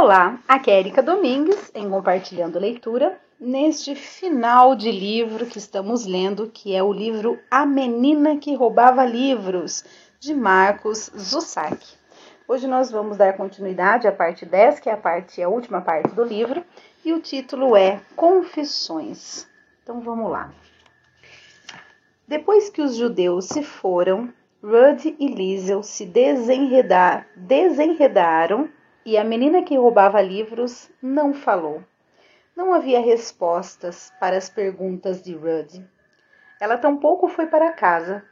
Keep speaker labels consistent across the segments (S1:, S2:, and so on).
S1: Olá, aqui é Erika Domingues em Compartilhando Leitura, neste final de livro que estamos lendo, que é o livro A Menina que Roubava Livros, de Marcos Zussac. Hoje nós vamos dar continuidade à parte 10, que é a parte a última parte do livro, e o título é Confissões. Então vamos lá. Depois que os judeus se foram, Rudd e Liesel se desenredar, desenredaram e a menina que roubava livros não falou. Não havia respostas para as perguntas de Rudd. Ela tampouco foi para casa.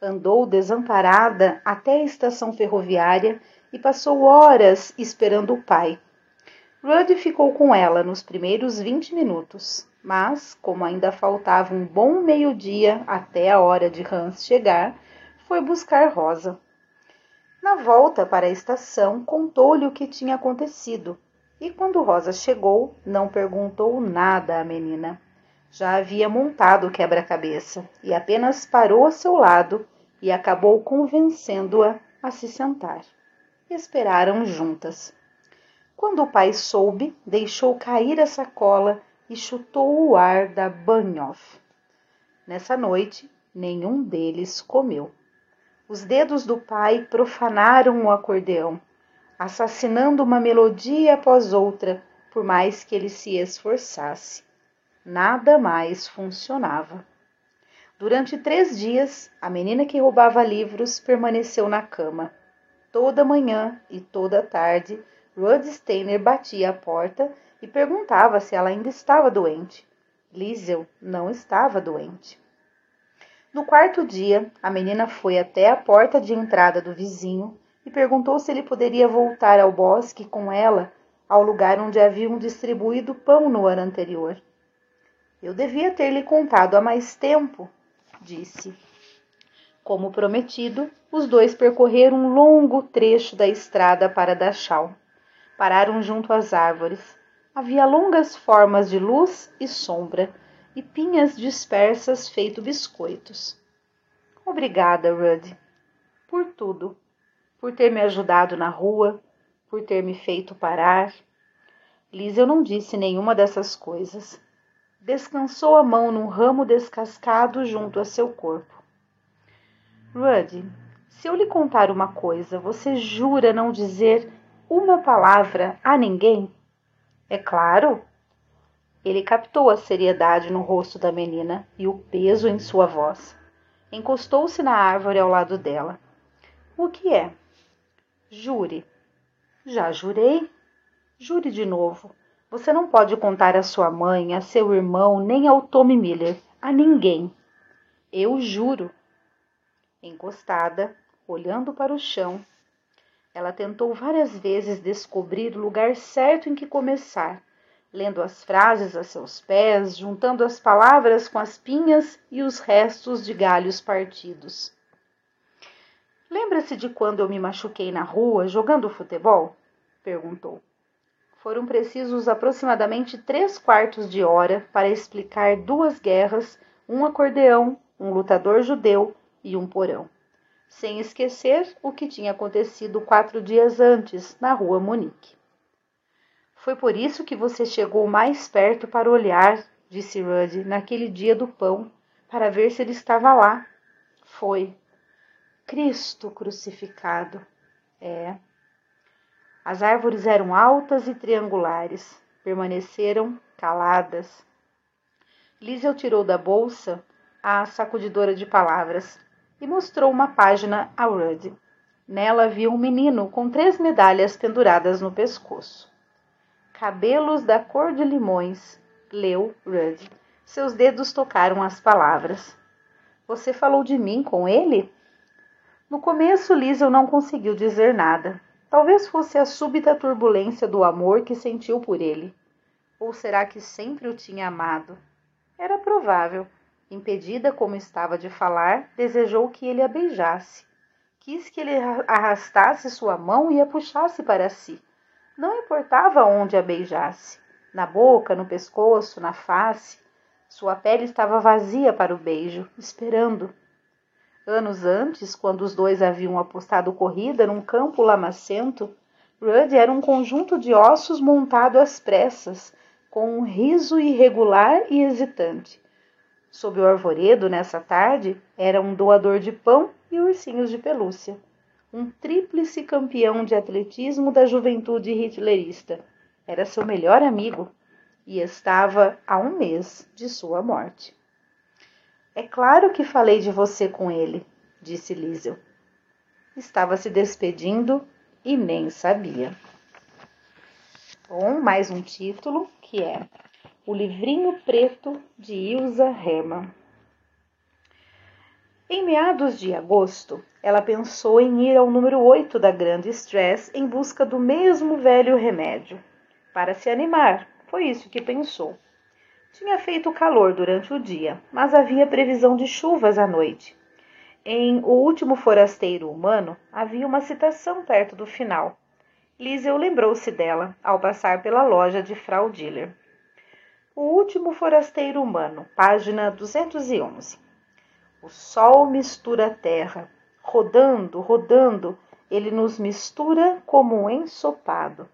S1: Andou desamparada até a estação ferroviária e passou horas esperando o pai. Rudd ficou com ela nos primeiros vinte minutos, mas, como ainda faltava um bom meio-dia até a hora de Hans chegar, foi buscar Rosa. Na volta para a estação, contou-lhe o que tinha acontecido. E quando Rosa chegou, não perguntou nada à menina. Já havia montado o quebra-cabeça e apenas parou a seu lado e acabou convencendo-a a se sentar. Esperaram juntas. Quando o pai soube, deixou cair a sacola e chutou o ar da banhoff. Nessa noite, nenhum deles comeu. Os dedos do pai profanaram o acordeão, assassinando uma melodia após outra, por mais que ele se esforçasse. Nada mais funcionava. Durante três dias, a menina que roubava livros permaneceu na cama. Toda manhã e toda tarde, Rod Steiner batia a porta e perguntava se ela ainda estava doente. Liesel não estava doente. No quarto dia, a menina foi até a porta de entrada do vizinho e perguntou se ele poderia voltar ao bosque com ela ao lugar onde haviam distribuído pão no ano anterior. Eu devia ter lhe contado há mais tempo, disse. Como prometido, os dois percorreram um longo trecho da estrada para Dachau. Pararam junto às árvores. Havia longas formas de luz e sombra e pinhas dispersas feito biscoitos. Obrigada, Rudd, por tudo, por ter me ajudado na rua, por ter me feito parar. Liz, eu não disse nenhuma dessas coisas. Descansou a mão num ramo descascado junto a seu corpo. Rudd, se eu lhe contar uma coisa, você jura não dizer uma palavra a ninguém? É claro, ele captou a seriedade no rosto da menina e o peso em sua voz. Encostou-se na árvore ao lado dela. O que é? Jure. Já jurei. Jure de novo. Você não pode contar a sua mãe, a seu irmão, nem ao Tommy Miller, a ninguém. Eu juro. Encostada, olhando para o chão, ela tentou várias vezes descobrir o lugar certo em que começar, lendo as frases a seus pés, juntando as palavras com as pinhas e os restos de galhos partidos. Lembra-se de quando eu me machuquei na rua jogando futebol? perguntou. Foram precisos aproximadamente três quartos de hora para explicar duas guerras, um acordeão, um lutador judeu e um porão, sem esquecer o que tinha acontecido quatro dias antes na rua Monique. Foi por isso que você chegou mais perto para olhar, disse Rudd, naquele dia do pão, para ver se ele estava lá. Foi. Cristo crucificado. É. As árvores eram altas e triangulares. Permaneceram caladas. Liesel tirou da bolsa a sacudidora de palavras e mostrou uma página a Rudd. Nela havia um menino com três medalhas penduradas no pescoço. Cabelos da cor de limões, leu Rudd. Seus dedos tocaram as palavras. Você falou de mim com ele? No começo, Liesel não conseguiu dizer nada. Talvez fosse a súbita turbulência do amor que sentiu por ele. Ou será que sempre o tinha amado? Era provável. Impedida como estava de falar, desejou que ele a beijasse. Quis que ele arrastasse sua mão e a puxasse para si. Não importava onde a beijasse, na boca, no pescoço, na face, sua pele estava vazia para o beijo, esperando. Anos antes, quando os dois haviam apostado corrida num campo lamacento, Rudd era um conjunto de ossos montado às pressas, com um riso irregular e hesitante. Sob o arvoredo, nessa tarde, era um doador de pão e ursinhos de pelúcia, um tríplice campeão de atletismo da juventude hitlerista. Era seu melhor amigo e estava a um mês de sua morte. É claro que falei de você com ele, disse Liesel. Estava se despedindo e nem sabia. Bom, mais um título que é O Livrinho Preto de Ilza Hermann. Em meados de agosto, ela pensou em ir ao número 8 da Grande Stress em busca do mesmo velho remédio. Para se animar, foi isso que pensou. Tinha feito calor durante o dia, mas havia previsão de chuvas à noite. Em O Último Forasteiro Humano, havia uma citação perto do final. Liesel lembrou-se dela ao passar pela loja de Frau Diller. O Último Forasteiro Humano, página 211. O sol mistura a terra. Rodando, rodando, ele nos mistura como um ensopado.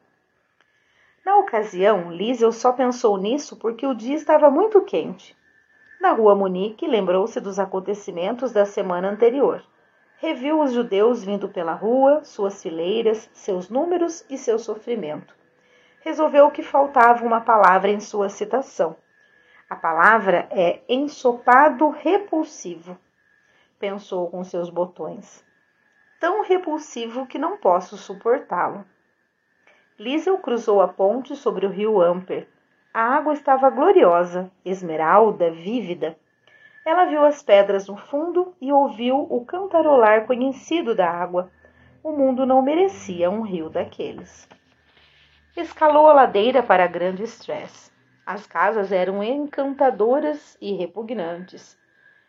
S1: Na ocasião, Liesel só pensou nisso porque o dia estava muito quente. Na rua Munique, lembrou-se dos acontecimentos da semana anterior. Reviu os judeus vindo pela rua, suas fileiras, seus números e seu sofrimento. Resolveu que faltava uma palavra em sua citação. A palavra é ensopado repulsivo, pensou com seus botões. Tão repulsivo que não posso suportá-lo. Liesel cruzou a ponte sobre o rio Amper a água estava gloriosa, esmeralda, vívida. Ela viu as pedras no fundo e ouviu o cantarolar conhecido da água. O mundo não merecia um rio daqueles. Escalou a ladeira para a grande Stress. As casas eram encantadoras e repugnantes.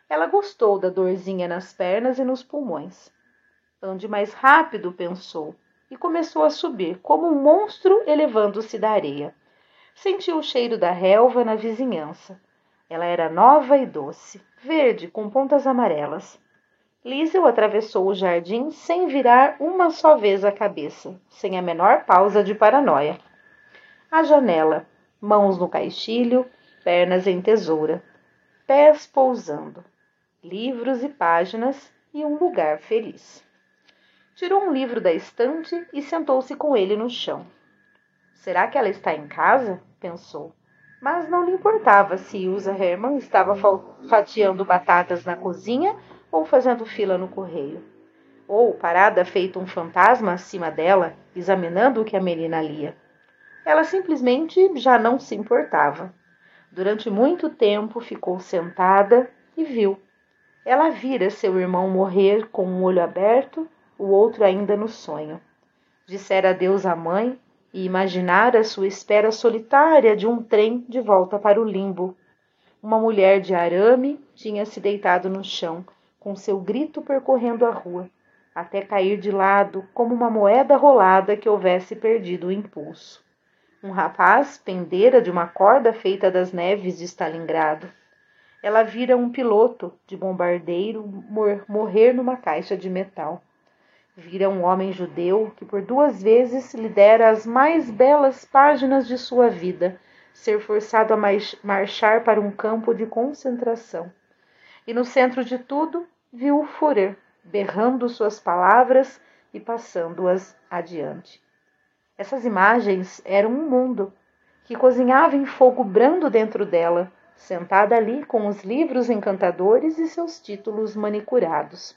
S1: Ela gostou da dorzinha nas pernas e nos pulmões. Ande mais rápido, pensou, e começou a subir, como um monstro elevando-se da areia. Sentiu o cheiro da relva na vizinhança. Ela era nova e doce, verde, com pontas amarelas. Liesel atravessou o jardim sem virar uma só vez a cabeça, sem a menor pausa de paranoia. A janela, mãos no caixilho, pernas em tesoura, pés pousando, livros e páginas e um lugar feliz. Tirou um livro da estante e sentou-se com ele no chão. Será que ela está em casa? pensou. Mas não lhe importava se Ilza Hermann estava fatiando batatas na cozinha ou fazendo fila no correio. Ou parada feito um fantasma acima dela, examinando o que a menina lia. Ela simplesmente já não se importava. Durante muito tempo ficou sentada e viu. Ela vira seu irmão morrer com um olho aberto, o outro ainda no sonho. Dissera adeus à mãe e imaginar a sua espera solitária de um trem de volta para o limbo. Uma mulher de arame tinha se deitado no chão, com seu grito percorrendo a rua, até cair de lado como uma moeda rolada que houvesse perdido o impulso. Um rapaz pendera de uma corda feita das neves de Stalingrado. Ela vira um piloto de bombardeiro morrer numa caixa de metal. Vira um homem judeu que por duas vezes lhe dera as mais belas páginas de sua vida, ser forçado a marchar para um campo de concentração. E no centro de tudo, viu o Führer, berrando suas palavras e passando-as adiante. Essas imagens eram um mundo que cozinhava em fogo brando dentro dela, sentada ali com os livros encantadores e seus títulos manicurados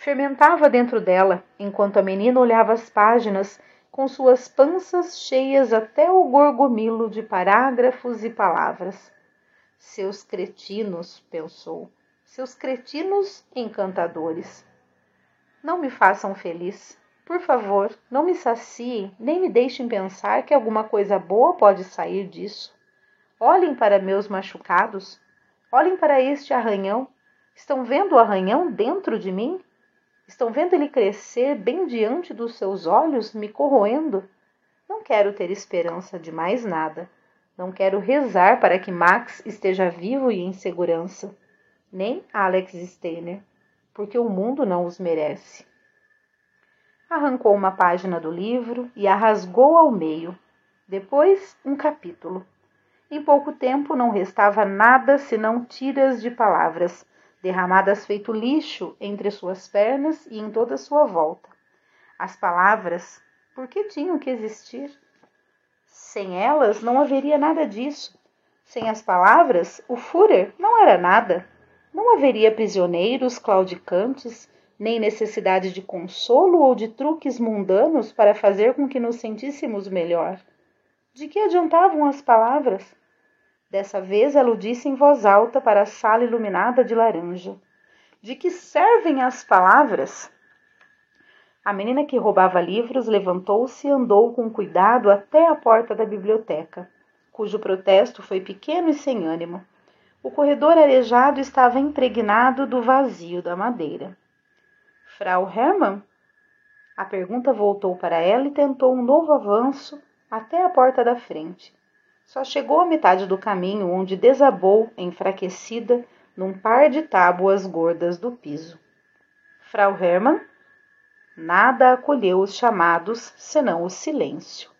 S1: fermentava dentro dela, enquanto a menina olhava as páginas com suas panças cheias até o gorgomilo de parágrafos e palavras. Seus cretinos, pensou, seus cretinos encantadores. Não me façam feliz. Por favor, não me saciem, nem me deixem pensar que alguma coisa boa pode sair disso. Olhem para meus machucados. Olhem para este arranhão. Estão vendo o arranhão dentro de mim? Estão vendo ele crescer bem diante dos seus olhos, me corroendo? Não quero ter esperança de mais nada. Não quero rezar para que Max esteja vivo e em segurança. Nem Alex Steiner, porque o mundo não os merece. Arrancou uma página do livro e a rasgou ao meio. Depois, um capítulo. Em pouco tempo não restava nada senão tiras de palavras, derramadas feito lixo entre suas pernas e em toda sua volta. As palavras, por que tinham que existir? Sem elas não haveria nada disso. Sem as palavras, o Führer não era nada. Não haveria prisioneiros claudicantes, nem necessidade de consolo ou de truques mundanos para fazer com que nos sentíssemos melhor. De que adiantavam as palavras? Dessa vez ela o disse em voz alta para a sala iluminada de laranja. De que servem as palavras? A menina que roubava livros levantou-se e andou com cuidado até a porta da biblioteca, cujo protesto foi pequeno e sem ânimo. O corredor arejado estava impregnado do vazio da madeira. Frau Hermann? A pergunta voltou para ela e tentou um novo avanço até a porta da frente. Só chegou à metade do caminho, onde desabou, enfraquecida, num par de tábuas gordas do piso. Frau Hermann? Nada acolheu os chamados, senão o silêncio.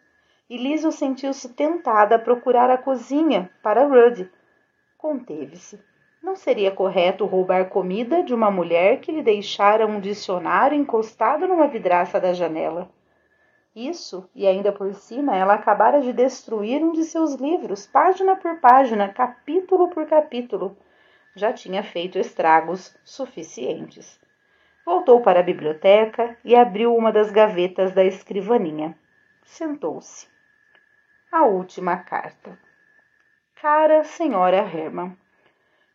S1: E Liesel sentiu-se tentada a procurar a cozinha para Rudd. Conteve-se. Não seria correto roubar comida de uma mulher que lhe deixara um dicionário encostado numa vidraça da janela. Isso, e ainda por cima, ela acabara de destruir um de seus livros, página por página, capítulo por capítulo. Já tinha feito estragos suficientes. Voltou para a biblioteca e abriu uma das gavetas da escrivaninha. Sentou-se. A última carta. Cara Senhora Hermann,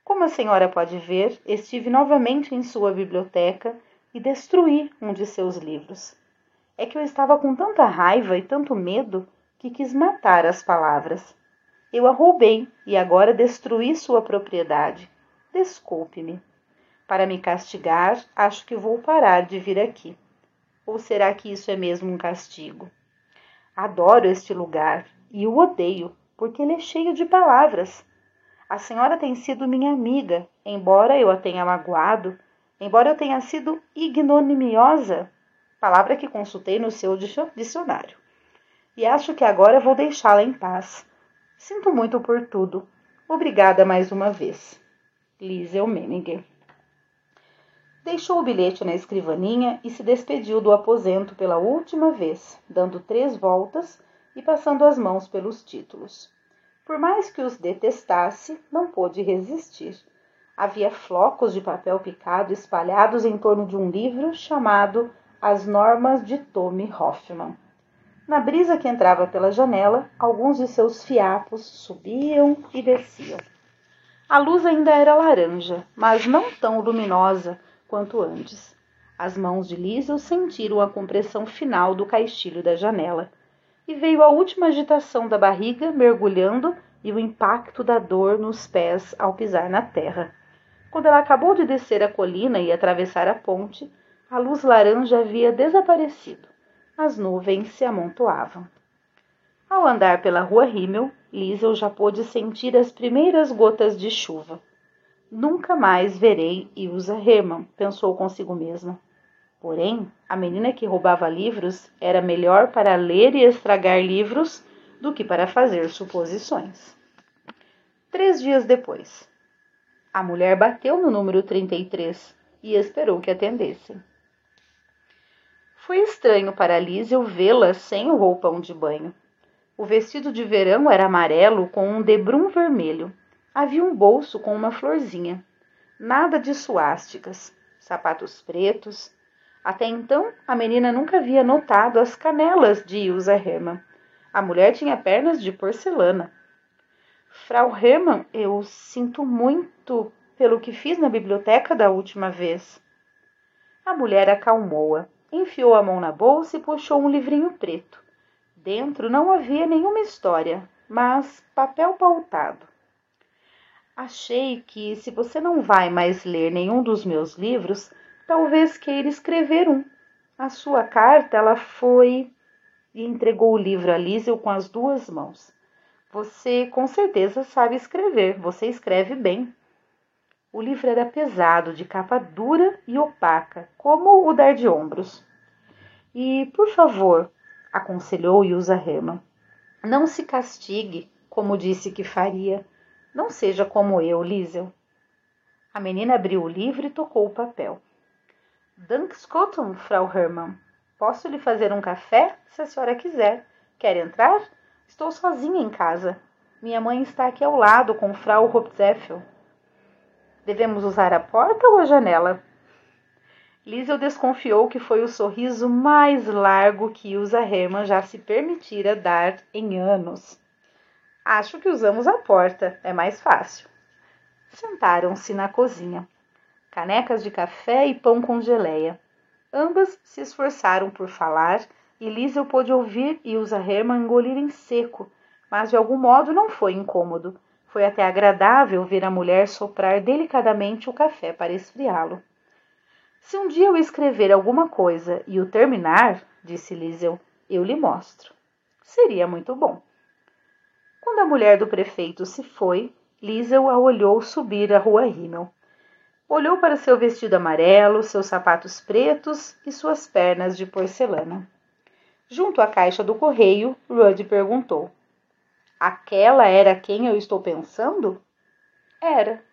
S1: como a senhora pode ver, estive novamente em sua biblioteca e destruí um de seus livros. É que eu estava com tanta raiva e tanto medo que quis matar as palavras. Eu a roubei e agora destruí sua propriedade. Desculpe-me. Para me castigar, acho que vou parar de vir aqui. Ou será que isso é mesmo um castigo? Adoro este lugar e o odeio, porque ele é cheio de palavras. A senhora tem sido minha amiga, embora eu a tenha magoado, embora eu tenha sido ignominiosa, palavra que consultei no seu dicionário. E acho que agora vou deixá-la em paz. Sinto muito por tudo. Obrigada mais uma vez. Liesel Meminger. Deixou o bilhete na escrivaninha e se despediu do aposento pela última vez, dando três voltas e passando as mãos pelos títulos. Por mais que os detestasse, não pôde resistir. Havia flocos de papel picado espalhados em torno de um livro chamado As Normas de Tommy Hoffman. Na brisa que entrava pela janela, alguns de seus fiapos subiam e desciam. A luz ainda era laranja, mas não tão luminosa quanto antes. As mãos de Liesel sentiram a compressão final do caixilho da janela e veio a última agitação da barriga mergulhando e o impacto da dor nos pés ao pisar na terra. Quando ela acabou de descer a colina e atravessar a ponte, a luz laranja havia desaparecido. As nuvens se amontoavam. Ao andar pela rua Rimmel, Liesel já pôde sentir as primeiras gotas de chuva. Nunca mais verei Ilsa Hermann, pensou consigo mesma. Porém, a menina que roubava livros era melhor para ler e estragar livros do que para fazer suposições. Três dias depois, a mulher bateu no número 33 e esperou que atendessem. Foi estranho para Lísio vê-la sem o roupão de banho. O vestido de verão era amarelo com um debrum vermelho. Havia um bolso com uma florzinha. Nada de suásticas, sapatos pretos, até então, a menina nunca havia notado as canelas de Ilsa Hermann. A mulher tinha pernas de porcelana. Frau Hermann, eu sinto muito pelo que fiz na biblioteca da última vez. A mulher acalmou-a, enfiou a mão na bolsa e puxou um livrinho preto. Dentro não havia nenhuma história, mas papel pautado. Achei que, se você não vai mais ler nenhum dos meus livros, Talvez queira escrever um. A sua carta, ela foi e entregou o livro a Lísio com as duas mãos. Você com certeza sabe escrever, você escreve bem. O livro era pesado, de capa dura e opaca, como o dar de ombros. E, por favor, aconselhou Yusa Herman, não se castigue, como disse que faria. Não seja como eu, Liesel. A menina abriu o livro e tocou o papel. Dankskotum, Frau Hermann. Posso lhe fazer um café, se a senhora quiser. Quer entrar? Estou sozinha em casa. Minha mãe está aqui ao lado com Frau Hopzeffel. Devemos usar a porta ou a janela? Liesel desconfiou que foi o sorriso mais largo que Ilsa Hermann já se permitira dar em anos. Acho que usamos a porta, é mais fácil. Sentaram-se na cozinha. Canecas de café e pão com geleia. Ambas se esforçaram por falar e Liesel pôde ouvir Ilsa Hermann engolir em seco, mas de algum modo não foi incômodo. Foi até agradável ver a mulher soprar delicadamente o café para esfriá-lo. Se um dia eu escrever alguma coisa e o terminar, disse Liesel, eu lhe mostro. Seria muito bom. Quando a mulher do prefeito se foi, Liesel a olhou subir a rua Rimmel. Olhou para seu vestido amarelo, seus sapatos pretos e suas pernas de porcelana. Junto à caixa do correio, Rudd perguntou: Aquela era quem eu estou pensando? Era.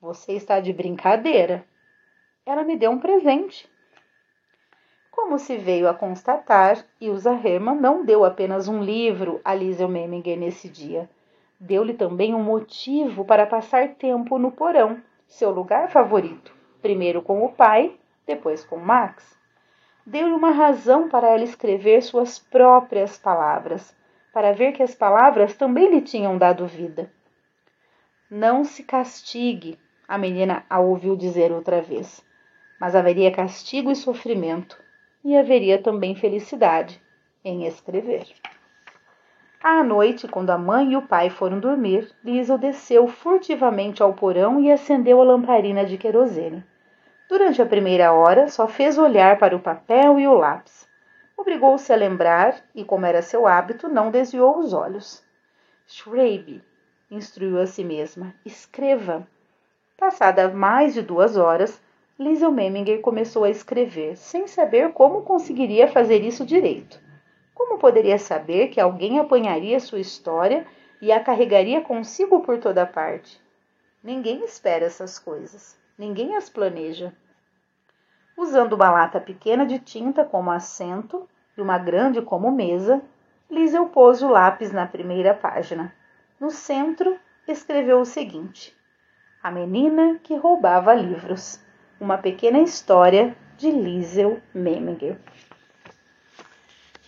S1: Você está de brincadeira ela me deu um presente. Como se veio a constatar, Ilza Hermann não deu apenas um livro a Liesel Meminger nesse dia. Deu-lhe também um motivo para passar tempo no porão, seu lugar favorito, primeiro com o pai, depois com Max. Deu-lhe uma razão para ela escrever suas próprias palavras, para ver que as palavras também lhe tinham dado vida. Não se castigue, a menina a ouviu dizer outra vez mas haveria castigo e sofrimento, e haveria também felicidade em escrever. À noite, quando a mãe e o pai foram dormir, Liesel desceu furtivamente ao porão e acendeu a lamparina de querosene. Durante a primeira hora, só fez olhar para o papel e o lápis. Obrigou-se a lembrar e, como era seu hábito, não desviou os olhos. Schreibe, instruiu a si mesma, escreva. Passada mais de duas horas, Liesel Meminger começou a escrever, sem saber como conseguiria fazer isso direito. Como poderia saber que alguém apanharia sua história e a carregaria consigo por toda parte? Ninguém espera essas coisas, ninguém as planeja. Usando uma lata pequena de tinta como assento e uma grande como mesa, Liesel pôs o lápis na primeira página. No centro, escreveu o seguinte: A menina que roubava livros. Uma pequena história de Liesel Meminger.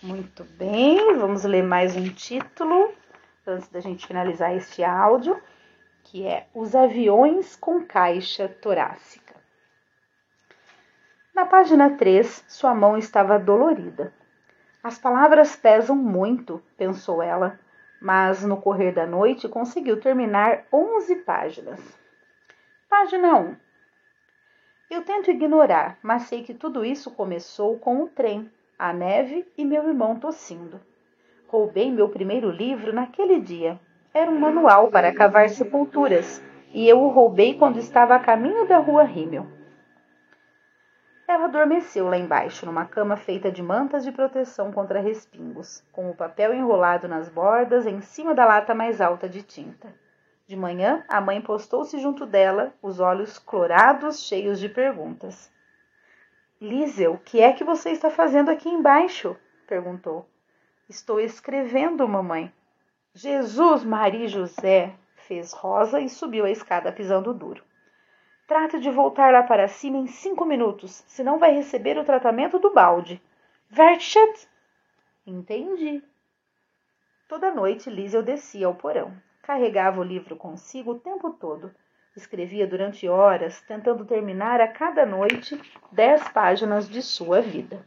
S1: Muito bem, vamos ler mais um título antes da gente finalizar este áudio, que é Os aviões com caixa torácica. Na página 3, sua mão estava dolorida. As palavras pesam muito, pensou ela, mas no correr da noite conseguiu terminar 11 páginas. Página 1. Eu tento ignorar, mas sei que tudo isso começou com o trem, a neve e meu irmão tossindo. Roubei meu primeiro livro naquele dia. Era um manual para cavar sepulturas, e eu o roubei quando estava a caminho da rua Rimmel. Ela adormeceu lá embaixo, numa cama feita de mantas de proteção contra respingos, com o papel enrolado nas bordas em cima da lata mais alta de tinta. De manhã, a mãe postou-se junto dela, os olhos clorados, cheios de perguntas. Liesel, o que é que você está fazendo aqui embaixo? perguntou. Estou escrevendo, mamãe. Jesus, Maria e José, fez Rosa e subiu a escada pisando duro. Trate de voltar lá para cima em cinco minutos, senão vai receber o tratamento do balde. Vertschat! Entendi. Toda noite Liesel descia ao porão. Carregava o livro consigo o tempo todo. Escrevia durante horas, tentando terminar a cada noite dez páginas de sua vida.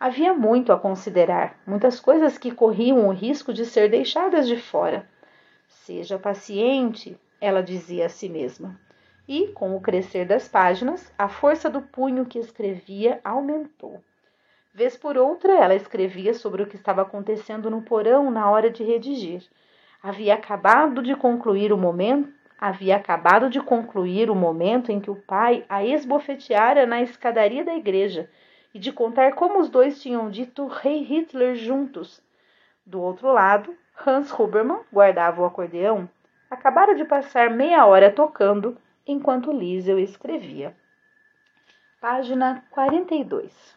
S1: Havia muito a considerar, muitas coisas que corriam o risco de ser deixadas de fora. Seja paciente, ela dizia a si mesma. E, com o crescer das páginas, a força do punho que escrevia aumentou. Vez por outra, ela escrevia sobre o que estava acontecendo no porão na hora de redigir Havia acabado de concluir o momento, havia acabado de concluir o momento em que o pai a esbofeteara na escadaria da igreja e de contar como os dois tinham dito Rei Hitler juntos. Do outro lado, Hans Hubermann guardava o acordeão. Acabara de passar meia hora tocando enquanto Liesel escrevia. Página 42.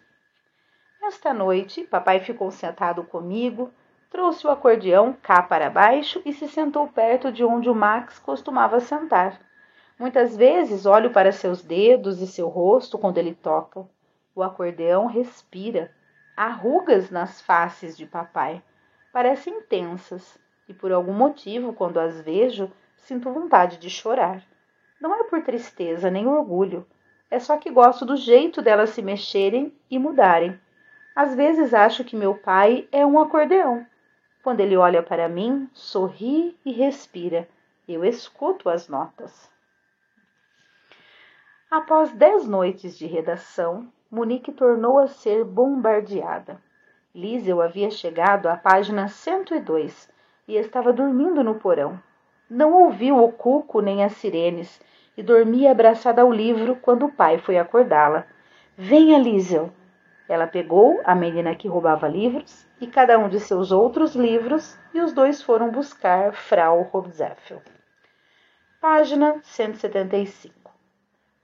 S1: Esta noite, papai ficou sentado comigo, trouxe o acordeão cá para baixo e se sentou perto de onde o Max costumava sentar. Muitas vezes olho para seus dedos e seu rosto quando ele toca. O acordeão respira. Há rugas nas faces de papai. Parecem intensas, e por algum motivo, quando as vejo, sinto vontade de chorar. Não é por tristeza nem orgulho, é só que gosto do jeito delas se mexerem e mudarem. Às vezes acho que meu pai é um acordeão. Quando ele olha para mim, sorri e respira. Eu escuto as notas. Após dez noites de redação, Munique tornou a ser bombardeada. Liesel havia chegado à página 102 e estava dormindo no porão. Não ouviu o cuco nem as sirenes e dormia abraçada ao livro quando o pai foi acordá-la. Venha, Liesel, ela pegou a menina que roubava livros e cada um de seus outros livros e os dois foram buscar Frau Hobzeffel. Página 175.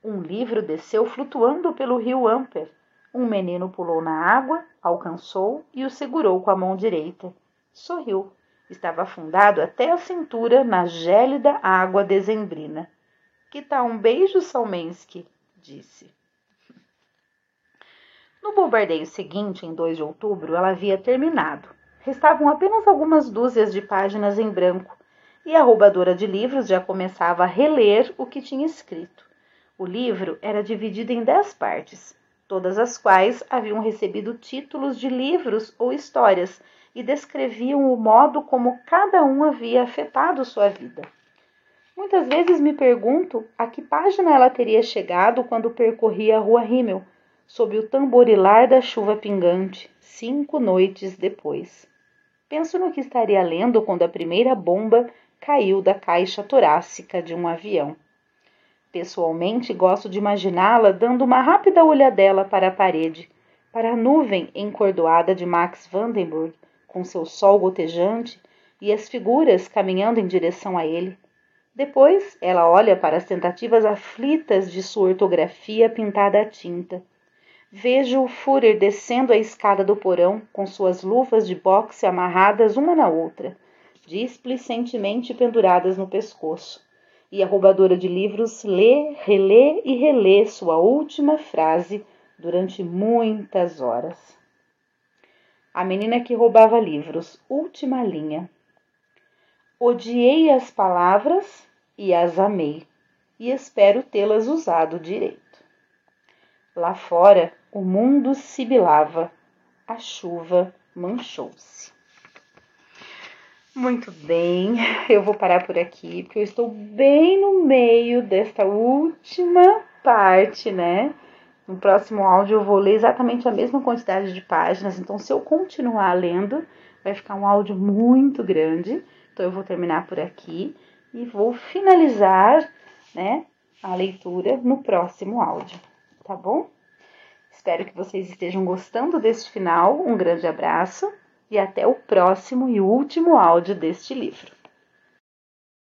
S1: Um livro desceu flutuando pelo rio Amper. Um menino pulou na água, alcançou e o segurou com a mão direita. Sorriu. Estava afundado até a cintura na gélida água dezembrina. Que tal um beijo, Salmensky? disse. No bombardeio seguinte, em 2 de outubro, ela havia terminado. Restavam apenas algumas dúzias de páginas em branco, e a roubadora de livros já começava a reler o que tinha escrito. O livro era dividido em dez partes, todas as quais haviam recebido títulos de livros ou histórias e descreviam o modo como cada um havia afetado sua vida. Muitas vezes me pergunto a que página ela teria chegado quando percorria a rua Rimmel sob o tamborilar da chuva pingante, cinco noites depois. Penso no que estaria lendo quando a primeira bomba caiu da caixa torácica de um avião. Pessoalmente, gosto de imaginá-la dando uma rápida olhadela para a parede, para a nuvem encordoada de Max Vandenberg, com seu sol gotejante e as figuras caminhando em direção a ele. Depois, ela olha para as tentativas aflitas de sua ortografia pintada a tinta Vejo o Führer descendo a escada do porão com suas luvas de boxe amarradas uma na outra, displicentemente penduradas no pescoço. E a roubadora de livros lê, relê e relê sua última frase durante muitas horas. A menina que roubava livros, última linha. Odiei as palavras e as amei, e espero tê-las usado direito. Lá fora, o mundo sibilava, a chuva manchou-se. Muito bem, eu vou parar por aqui, porque eu estou bem no meio desta última parte, né? No próximo áudio eu vou ler exatamente a mesma quantidade de páginas, então se eu continuar lendo, vai ficar um áudio muito grande. Então eu vou terminar por aqui e vou finalizar, né, a leitura no próximo áudio, tá bom? Espero que vocês estejam gostando deste final. Um grande abraço e até o próximo e último áudio deste livro.